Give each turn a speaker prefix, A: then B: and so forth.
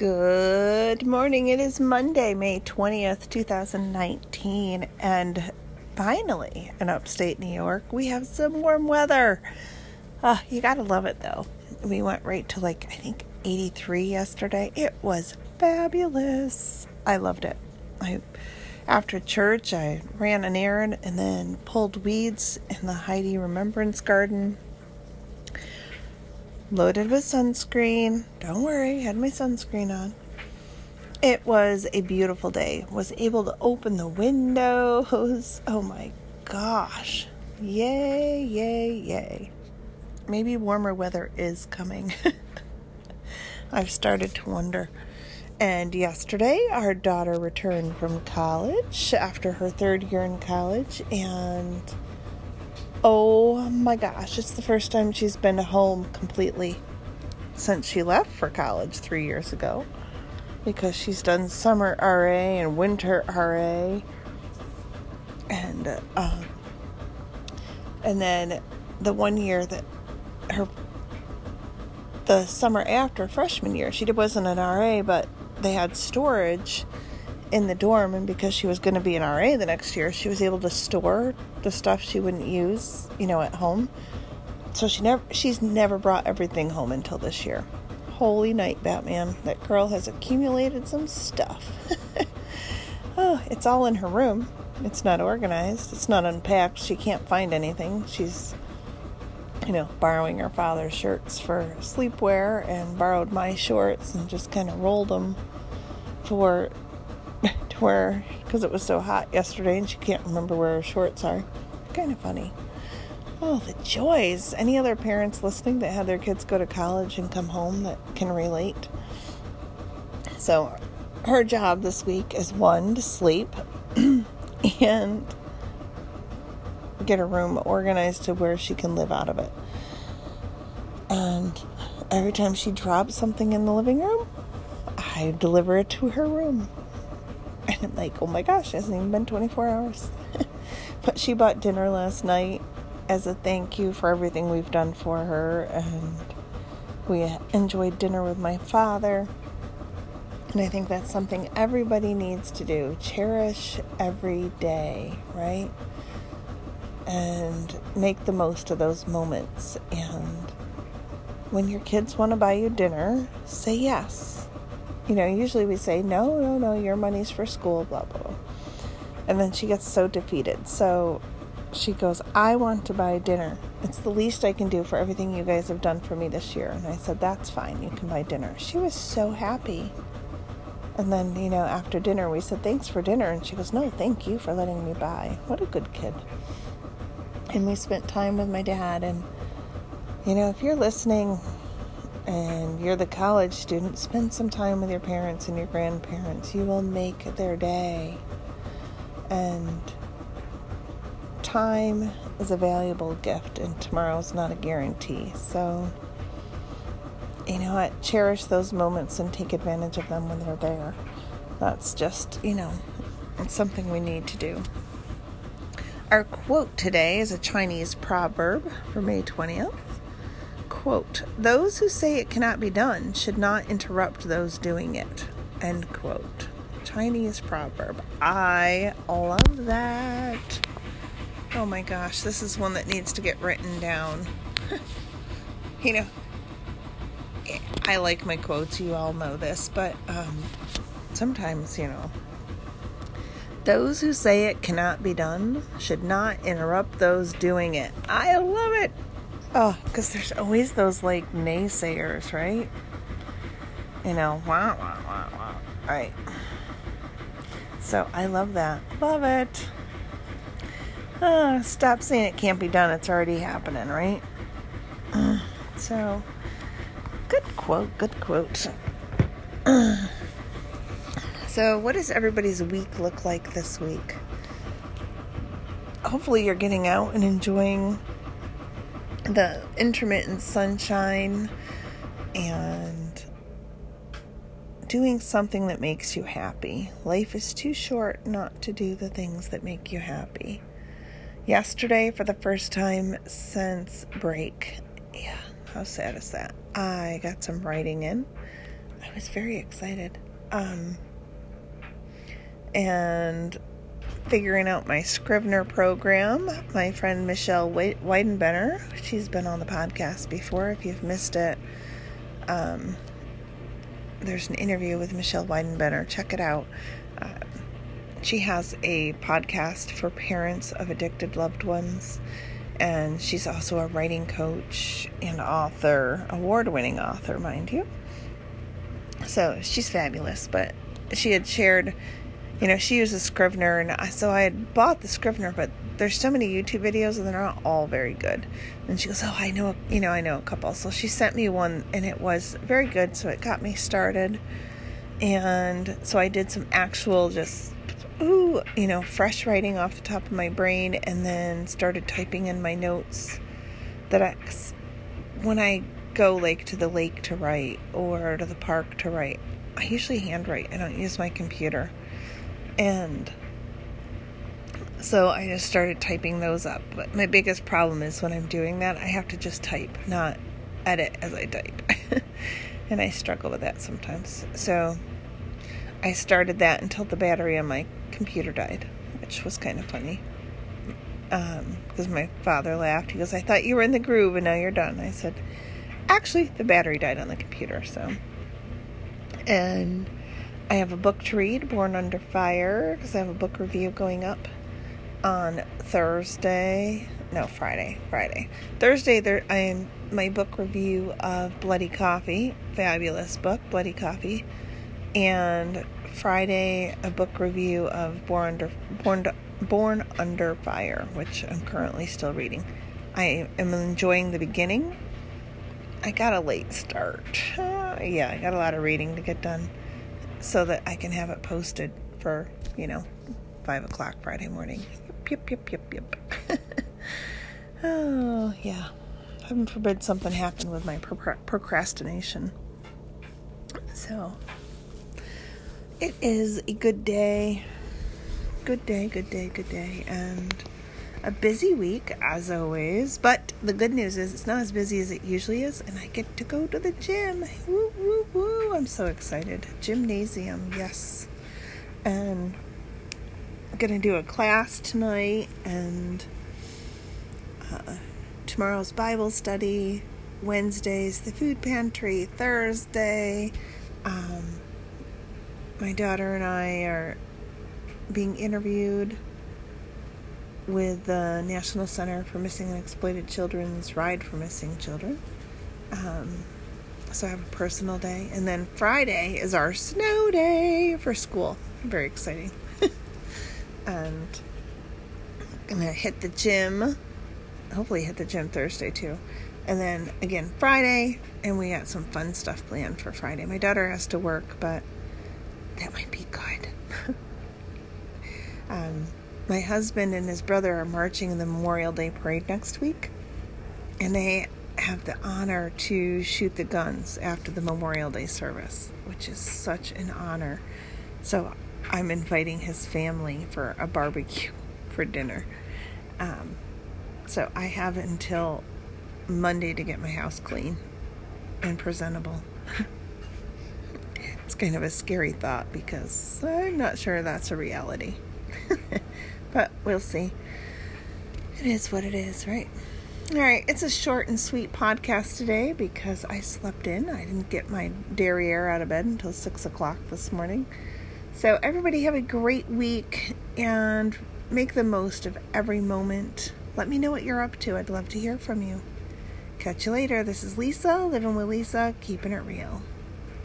A: Good morning. It is Monday, May 20th, 2019, and finally in upstate New York, we have some warm weather. Uh, you gotta love it though. We went right to like, I think 83 yesterday. It was fabulous. I loved it. I after church, I ran an errand and then pulled weeds in the Heidi Remembrance Garden loaded with sunscreen. Don't worry, had my sunscreen on. It was a beautiful day. Was able to open the windows. Oh my gosh. Yay, yay, yay. Maybe warmer weather is coming. I've started to wonder. And yesterday, our daughter returned from college after her third year in college, and Oh my gosh, it's the first time she's been home completely since she left for college three years ago because she's done summer RA and winter RA. And, uh, and then the one year that her, the summer after freshman year, she wasn't an RA, but they had storage in the dorm, and because she was going to be an RA the next year, she was able to store the stuff she wouldn't use, you know, at home. So she never, she's never brought everything home until this year. Holy night, Batman! That girl has accumulated some stuff. oh, it's all in her room. It's not organized. It's not unpacked. She can't find anything. She's, you know, borrowing her father's shirts for sleepwear and borrowed my shorts and just kind of rolled them for where because it was so hot yesterday and she can't remember where her shorts are. Kind of funny. Oh, the joys. Any other parents listening that had their kids go to college and come home that can relate? So, her job this week is one, to sleep and get her room organized to where she can live out of it. And every time she drops something in the living room, I deliver it to her room. And I'm like, oh my gosh, it hasn't even been 24 hours. but she bought dinner last night as a thank you for everything we've done for her. And we enjoyed dinner with my father. And I think that's something everybody needs to do. Cherish every day, right? And make the most of those moments. And when your kids want to buy you dinner, say yes you know, usually we say, no, no, no, your money's for school, blah, blah, blah. And then she gets so defeated. So she goes, I want to buy dinner. It's the least I can do for everything you guys have done for me this year. And I said, That's fine. You can buy dinner. She was so happy. And then, you know, after dinner, we said, Thanks for dinner. And she goes, No, thank you for letting me buy. What a good kid. And we spent time with my dad. And, you know, if you're listening, and you're the college student, spend some time with your parents and your grandparents. You will make their day. And time is a valuable gift, and tomorrow's not a guarantee. So, you know what? Cherish those moments and take advantage of them when they're there. That's just, you know, it's something we need to do. Our quote today is a Chinese proverb for May 20th quote, those who say it cannot be done should not interrupt those doing it, end quote. Chinese proverb. I love that. Oh my gosh, this is one that needs to get written down. you know, I like my quotes, you all know this, but um, sometimes, you know, those who say it cannot be done should not interrupt those doing it. I love it. Oh, because there's always those like naysayers, right? You know, wah, wah, wah, wah. Right. So I love that. Love it. Uh, stop saying it can't be done. It's already happening, right? so, good quote. Good quote. so, what does everybody's week look like this week? Hopefully, you're getting out and enjoying the intermittent sunshine and doing something that makes you happy. Life is too short not to do the things that make you happy. Yesterday, for the first time since break, yeah, how sad is that? I got some writing in. I was very excited. Um, and figuring out my Scrivener program. My friend Michelle Weidenbenner, she's been on the podcast before. If you've missed it, um, there's an interview with Michelle Weidenbenner. Check it out. Uh, she has a podcast for parents of addicted loved ones, and she's also a writing coach and author, award winning author, mind you. So she's fabulous, but she had shared you know, she uses Scrivener, and I, so I had bought the Scrivener, but there's so many YouTube videos, and they're not all very good. And she goes, "Oh, I know, a, you know, I know a couple." So she sent me one, and it was very good. So it got me started, and so I did some actual just ooh, you know, fresh writing off the top of my brain, and then started typing in my notes. That I, when I go like to the lake to write or to the park to write, I usually handwrite. I don't use my computer and so I just started typing those up. But my biggest problem is when I'm doing that, I have to just type, not edit as I type. and I struggle with that sometimes. So I started that until the battery on my computer died, which was kind of funny. Um, because my father laughed. He goes, I thought you were in the groove and now you're done. I said, Actually, the battery died on the computer, so. And I have a book to read, Born Under Fire, because I have a book review going up on Thursday. No, Friday. Friday. Thursday, there I am my book review of Bloody Coffee, fabulous book, Bloody Coffee, and Friday a book review of Born Under Born Born Under Fire, which I'm currently still reading. I am enjoying the beginning. I got a late start. Uh, yeah, I got a lot of reading to get done so that I can have it posted for, you know, 5 o'clock Friday morning. Yep, yep, yep, yep, yep. oh, yeah. Heaven forbid something happen with my pro- procrastination. So, it is a good day. Good day, good day, good day. And a busy week as always, but the good news is it's not as busy as it usually is, and I get to go to the gym. Woo, woo, woo! I'm so excited. Gymnasium, yes. And I'm gonna do a class tonight, and uh, tomorrow's Bible study. Wednesday's the food pantry. Thursday, um, my daughter and I are being interviewed with the National Center for Missing and Exploited Children's Ride for Missing Children. Um, so I have a personal day. And then Friday is our snow day for school. Very exciting. and I'm going to hit the gym. Hopefully, hit the gym Thursday too. And then again Friday, and we got some fun stuff planned for Friday. My daughter has to work, but that might be good. um, my husband and his brother are marching in the Memorial Day parade next week, and they have the honor to shoot the guns after the Memorial Day service, which is such an honor. So I'm inviting his family for a barbecue for dinner. Um, so I have until Monday to get my house clean and presentable. it's kind of a scary thought because I'm not sure that's a reality. But we'll see. It is what it is, right? All right, it's a short and sweet podcast today because I slept in. I didn't get my derriere out of bed until 6 o'clock this morning. So, everybody have a great week and make the most of every moment. Let me know what you're up to. I'd love to hear from you. Catch you later. This is Lisa, living with Lisa, keeping it real.